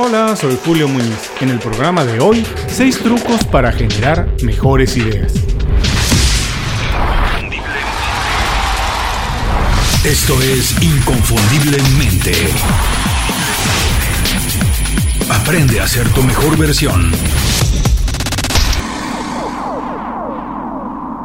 Hola, soy Julio Muñiz. En el programa de hoy, 6 trucos para generar mejores ideas. Esto es Inconfundiblemente. Aprende a ser tu mejor versión.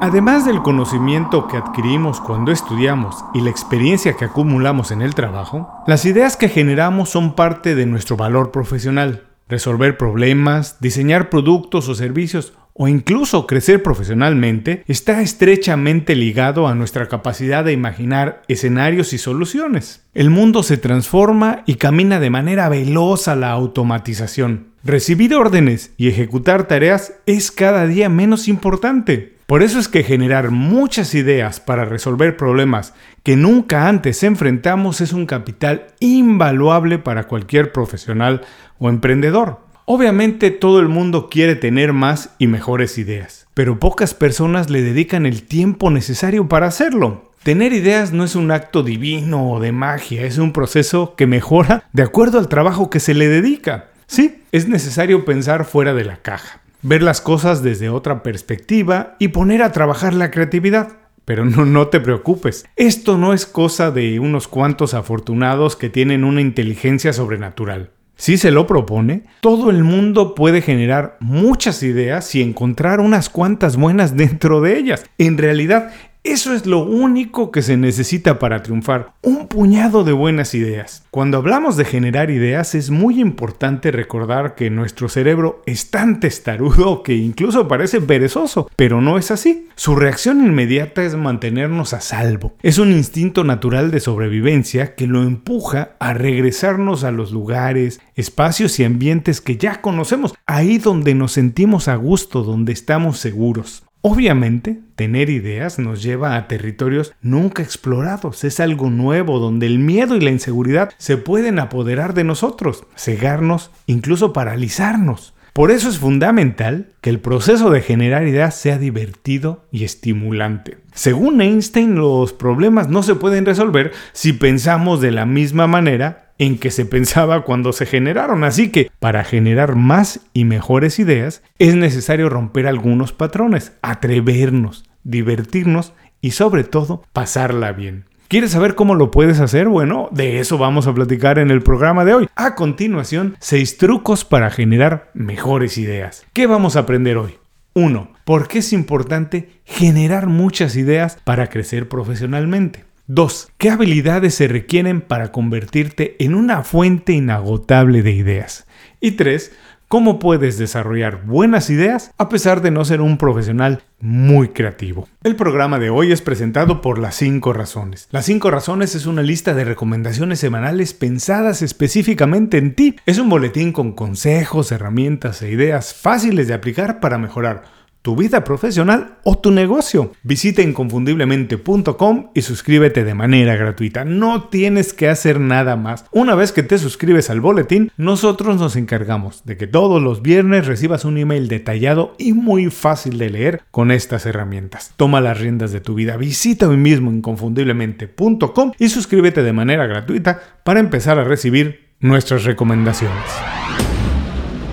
Además del conocimiento que adquirimos cuando estudiamos y la experiencia que acumulamos en el trabajo, las ideas que generamos son parte de nuestro valor profesional. Resolver problemas, diseñar productos o servicios o incluso crecer profesionalmente está estrechamente ligado a nuestra capacidad de imaginar escenarios y soluciones. El mundo se transforma y camina de manera veloz a la automatización. Recibir órdenes y ejecutar tareas es cada día menos importante. Por eso es que generar muchas ideas para resolver problemas que nunca antes enfrentamos es un capital invaluable para cualquier profesional o emprendedor. Obviamente todo el mundo quiere tener más y mejores ideas, pero pocas personas le dedican el tiempo necesario para hacerlo. Tener ideas no es un acto divino o de magia, es un proceso que mejora de acuerdo al trabajo que se le dedica. Sí, es necesario pensar fuera de la caja ver las cosas desde otra perspectiva y poner a trabajar la creatividad. Pero no, no te preocupes, esto no es cosa de unos cuantos afortunados que tienen una inteligencia sobrenatural. Si se lo propone, todo el mundo puede generar muchas ideas y encontrar unas cuantas buenas dentro de ellas. En realidad, eso es lo único que se necesita para triunfar, un puñado de buenas ideas. Cuando hablamos de generar ideas es muy importante recordar que nuestro cerebro es tan testarudo que incluso parece perezoso, pero no es así. Su reacción inmediata es mantenernos a salvo. Es un instinto natural de sobrevivencia que lo empuja a regresarnos a los lugares, espacios y ambientes que ya conocemos, ahí donde nos sentimos a gusto, donde estamos seguros. Obviamente, tener ideas nos lleva a territorios nunca explorados. Es algo nuevo donde el miedo y la inseguridad se pueden apoderar de nosotros, cegarnos, incluso paralizarnos. Por eso es fundamental que el proceso de generar ideas sea divertido y estimulante. Según Einstein, los problemas no se pueden resolver si pensamos de la misma manera en que se pensaba cuando se generaron. Así que para generar más y mejores ideas es necesario romper algunos patrones, atrevernos, divertirnos y sobre todo pasarla bien. ¿Quieres saber cómo lo puedes hacer? Bueno, de eso vamos a platicar en el programa de hoy. A continuación, 6 trucos para generar mejores ideas. ¿Qué vamos a aprender hoy? 1. ¿Por qué es importante generar muchas ideas para crecer profesionalmente? 2. ¿Qué habilidades se requieren para convertirte en una fuente inagotable de ideas? Y 3. ¿Cómo puedes desarrollar buenas ideas a pesar de no ser un profesional muy creativo? El programa de hoy es presentado por Las 5 Razones. Las 5 Razones es una lista de recomendaciones semanales pensadas específicamente en ti. Es un boletín con consejos, herramientas e ideas fáciles de aplicar para mejorar tu vida profesional o tu negocio. Visita inconfundiblemente.com y suscríbete de manera gratuita. No tienes que hacer nada más. Una vez que te suscribes al boletín, nosotros nos encargamos de que todos los viernes recibas un email detallado y muy fácil de leer con estas herramientas. Toma las riendas de tu vida. Visita hoy mismo inconfundiblemente.com y suscríbete de manera gratuita para empezar a recibir nuestras recomendaciones.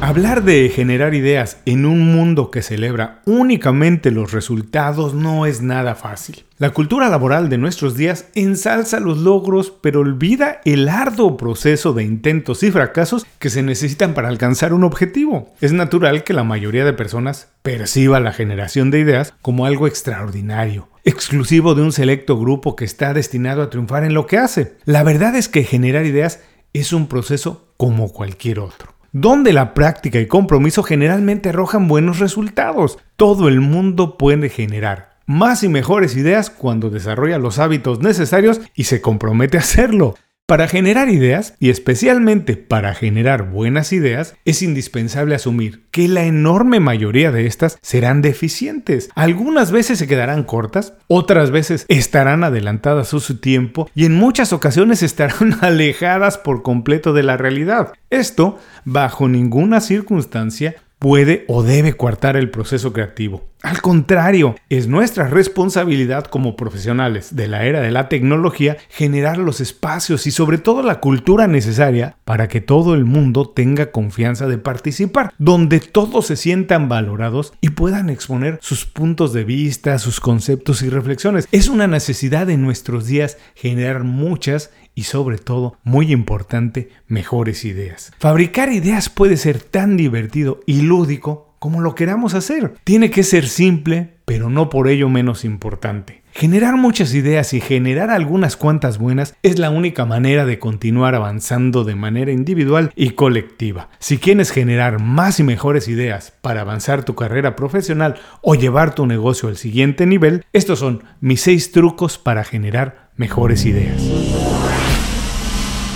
Hablar de generar ideas en un mundo que celebra únicamente los resultados no es nada fácil. La cultura laboral de nuestros días ensalza los logros pero olvida el arduo proceso de intentos y fracasos que se necesitan para alcanzar un objetivo. Es natural que la mayoría de personas perciba la generación de ideas como algo extraordinario, exclusivo de un selecto grupo que está destinado a triunfar en lo que hace. La verdad es que generar ideas es un proceso como cualquier otro donde la práctica y compromiso generalmente arrojan buenos resultados. Todo el mundo puede generar más y mejores ideas cuando desarrolla los hábitos necesarios y se compromete a hacerlo. Para generar ideas, y especialmente para generar buenas ideas, es indispensable asumir que la enorme mayoría de estas serán deficientes. Algunas veces se quedarán cortas, otras veces estarán adelantadas a su tiempo y en muchas ocasiones estarán alejadas por completo de la realidad. Esto, bajo ninguna circunstancia, puede o debe coartar el proceso creativo. Al contrario, es nuestra responsabilidad como profesionales de la era de la tecnología generar los espacios y sobre todo la cultura necesaria para que todo el mundo tenga confianza de participar, donde todos se sientan valorados y puedan exponer sus puntos de vista, sus conceptos y reflexiones. Es una necesidad en nuestros días generar muchas y sobre todo, muy importante, mejores ideas. Fabricar ideas puede ser tan divertido y lúdico como lo queramos hacer. Tiene que ser simple, pero no por ello menos importante. Generar muchas ideas y generar algunas cuantas buenas es la única manera de continuar avanzando de manera individual y colectiva. Si quieres generar más y mejores ideas para avanzar tu carrera profesional o llevar tu negocio al siguiente nivel, estos son mis 6 trucos para generar mejores ideas.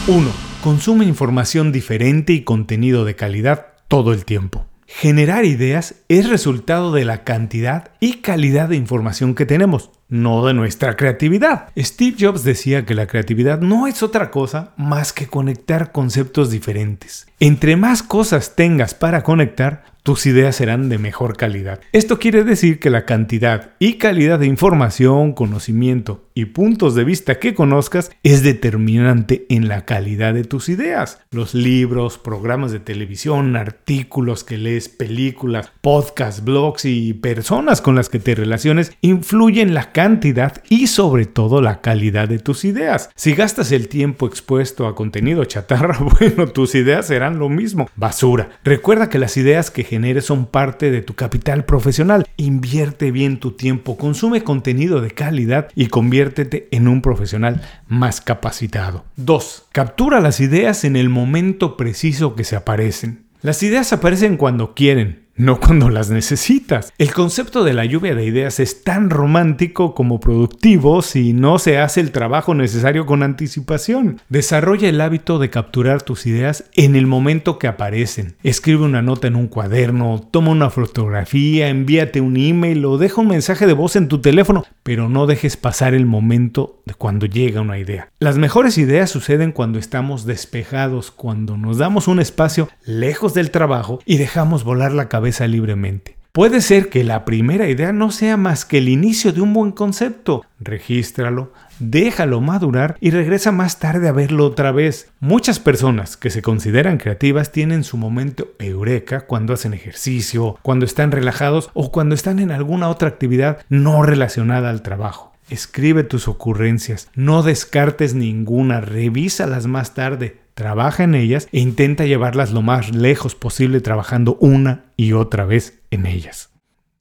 1. Consume información diferente y contenido de calidad todo el tiempo. Generar ideas es resultado de la cantidad y calidad de información que tenemos, no de nuestra creatividad. Steve Jobs decía que la creatividad no es otra cosa más que conectar conceptos diferentes. Entre más cosas tengas para conectar, tus ideas serán de mejor calidad. Esto quiere decir que la cantidad y calidad de información, conocimiento y puntos de vista que conozcas es determinante en la calidad de tus ideas. Los libros, programas de televisión, artículos que lees, películas, podcasts, blogs y personas con las que te relaciones influyen la cantidad y sobre todo la calidad de tus ideas. Si gastas el tiempo expuesto a contenido chatarra, bueno, tus ideas serán lo mismo, basura. Recuerda que las ideas que generes son parte de tu capital profesional. Invierte bien tu tiempo, consume contenido de calidad y conviértete en un profesional más capacitado. 2. Captura las ideas en el momento preciso que se aparecen. Las ideas aparecen cuando quieren, no cuando las necesitas. El concepto de la lluvia de ideas es tan romántico como productivo si no se hace el trabajo necesario con anticipación. Desarrolla el hábito de capturar tus ideas en el momento que aparecen. Escribe una nota en un cuaderno, toma una fotografía, envíate un email o deja un mensaje de voz en tu teléfono, pero no dejes pasar el momento de cuando llega una idea. Las mejores ideas suceden cuando estamos despejados, cuando nos damos un espacio lejos del trabajo y dejamos volar la cabeza libremente. Puede ser que la primera idea no sea más que el inicio de un buen concepto. Regístralo, déjalo madurar y regresa más tarde a verlo otra vez. Muchas personas que se consideran creativas tienen su momento eureka cuando hacen ejercicio, cuando están relajados o cuando están en alguna otra actividad no relacionada al trabajo. Escribe tus ocurrencias, no descartes ninguna, revísalas más tarde, trabaja en ellas e intenta llevarlas lo más lejos posible trabajando una y otra vez en ellas.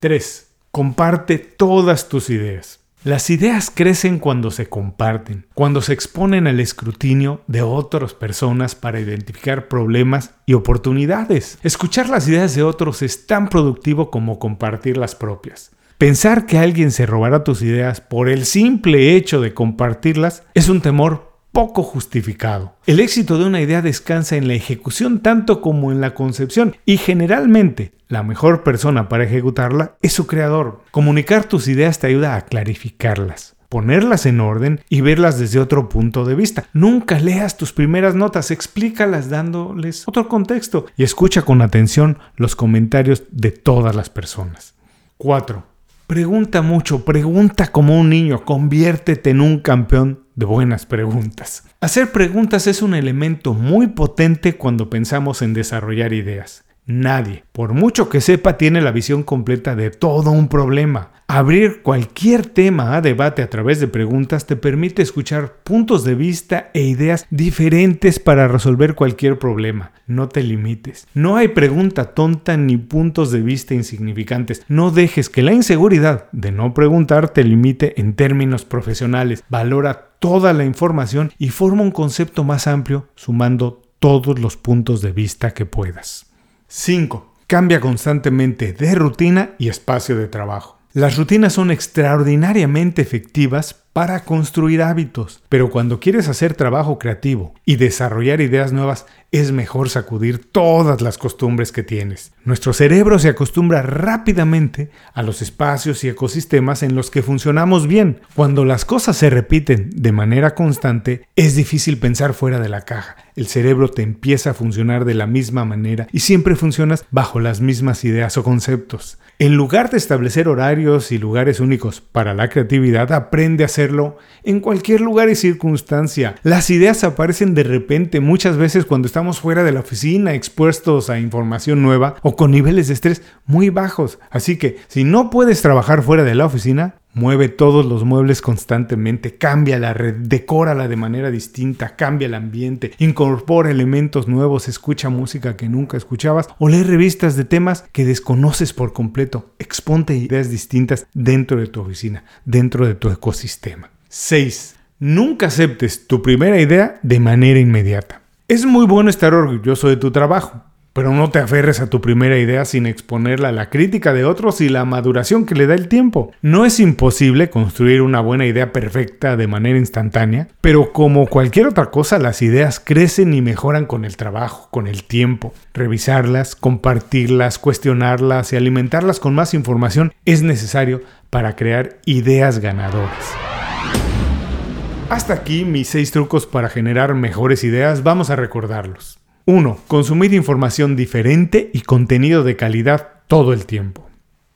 3. Comparte todas tus ideas. Las ideas crecen cuando se comparten, cuando se exponen al escrutinio de otras personas para identificar problemas y oportunidades. Escuchar las ideas de otros es tan productivo como compartir las propias. Pensar que alguien se robará tus ideas por el simple hecho de compartirlas es un temor poco justificado. El éxito de una idea descansa en la ejecución tanto como en la concepción y generalmente la mejor persona para ejecutarla es su creador. Comunicar tus ideas te ayuda a clarificarlas ponerlas en orden y verlas desde otro punto de vista. Nunca leas tus primeras notas, explícalas dándoles otro contexto y escucha con atención los comentarios de todas las personas. 4. Pregunta mucho, pregunta como un niño, conviértete en un campeón de buenas preguntas. Hacer preguntas es un elemento muy potente cuando pensamos en desarrollar ideas. Nadie, por mucho que sepa, tiene la visión completa de todo un problema. Abrir cualquier tema a debate a través de preguntas te permite escuchar puntos de vista e ideas diferentes para resolver cualquier problema. No te limites. No hay pregunta tonta ni puntos de vista insignificantes. No dejes que la inseguridad de no preguntar te limite en términos profesionales. Valora toda la información y forma un concepto más amplio sumando todos los puntos de vista que puedas. 5. Cambia constantemente de rutina y espacio de trabajo. Las rutinas son extraordinariamente efectivas para construir hábitos, pero cuando quieres hacer trabajo creativo y desarrollar ideas nuevas, es mejor sacudir todas las costumbres que tienes. Nuestro cerebro se acostumbra rápidamente a los espacios y ecosistemas en los que funcionamos bien. Cuando las cosas se repiten de manera constante, es difícil pensar fuera de la caja. El cerebro te empieza a funcionar de la misma manera y siempre funcionas bajo las mismas ideas o conceptos. En lugar de establecer horarios y lugares únicos para la creatividad, aprende a hacerlo en cualquier lugar y circunstancia. Las ideas aparecen de repente muchas veces cuando estamos fuera de la oficina, expuestos a información nueva o con niveles de estrés muy bajos. Así que si no puedes trabajar fuera de la oficina, Mueve todos los muebles constantemente, cambia la red, decórala de manera distinta, cambia el ambiente, incorpora elementos nuevos, escucha música que nunca escuchabas o lee revistas de temas que desconoces por completo. Exponte ideas distintas dentro de tu oficina, dentro de tu ecosistema. 6. Nunca aceptes tu primera idea de manera inmediata. Es muy bueno estar orgulloso de tu trabajo, pero no te aferres a tu primera idea sin exponerla a la crítica de otros y la maduración que le da el tiempo. No es imposible construir una buena idea perfecta de manera instantánea, pero como cualquier otra cosa, las ideas crecen y mejoran con el trabajo, con el tiempo. Revisarlas, compartirlas, cuestionarlas y alimentarlas con más información es necesario para crear ideas ganadoras. Hasta aquí mis 6 trucos para generar mejores ideas, vamos a recordarlos. 1. Consumir información diferente y contenido de calidad todo el tiempo.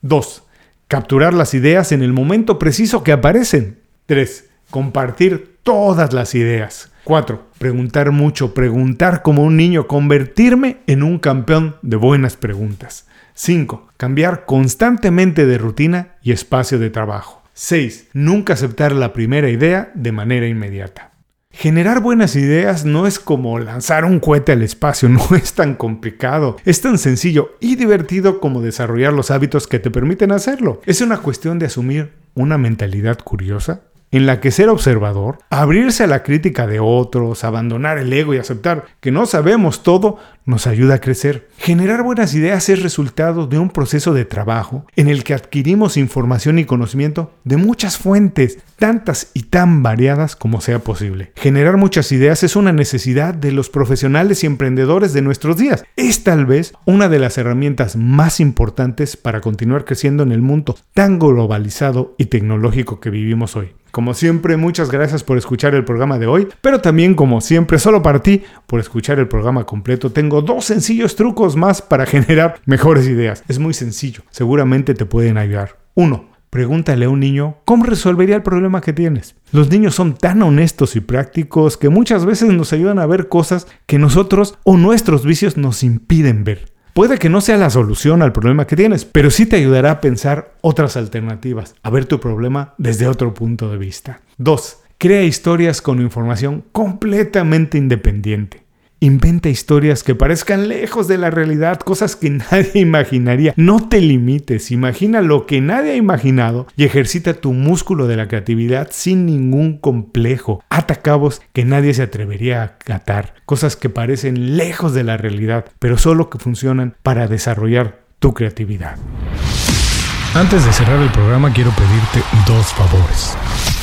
2. Capturar las ideas en el momento preciso que aparecen. 3. Compartir todas las ideas. 4. Preguntar mucho, preguntar como un niño, convertirme en un campeón de buenas preguntas. 5. Cambiar constantemente de rutina y espacio de trabajo. 6. Nunca aceptar la primera idea de manera inmediata. Generar buenas ideas no es como lanzar un cohete al espacio, no es tan complicado, es tan sencillo y divertido como desarrollar los hábitos que te permiten hacerlo. Es una cuestión de asumir una mentalidad curiosa en la que ser observador, abrirse a la crítica de otros, abandonar el ego y aceptar que no sabemos todo, nos ayuda a crecer. Generar buenas ideas es resultado de un proceso de trabajo en el que adquirimos información y conocimiento de muchas fuentes, tantas y tan variadas como sea posible. Generar muchas ideas es una necesidad de los profesionales y emprendedores de nuestros días. Es tal vez una de las herramientas más importantes para continuar creciendo en el mundo tan globalizado y tecnológico que vivimos hoy. Como siempre, muchas gracias por escuchar el programa de hoy, pero también como siempre, solo para ti, por escuchar el programa completo, tengo dos sencillos trucos más para generar mejores ideas. Es muy sencillo, seguramente te pueden ayudar. Uno, Pregúntale a un niño cómo resolvería el problema que tienes. Los niños son tan honestos y prácticos que muchas veces nos ayudan a ver cosas que nosotros o nuestros vicios nos impiden ver. Puede que no sea la solución al problema que tienes, pero sí te ayudará a pensar otras alternativas, a ver tu problema desde otro punto de vista. 2. Crea historias con información completamente independiente. Inventa historias que parezcan lejos de la realidad, cosas que nadie imaginaría. No te limites, imagina lo que nadie ha imaginado y ejercita tu músculo de la creatividad sin ningún complejo. Ata cabos que nadie se atrevería a atar, cosas que parecen lejos de la realidad, pero solo que funcionan para desarrollar tu creatividad. Antes de cerrar el programa quiero pedirte dos favores.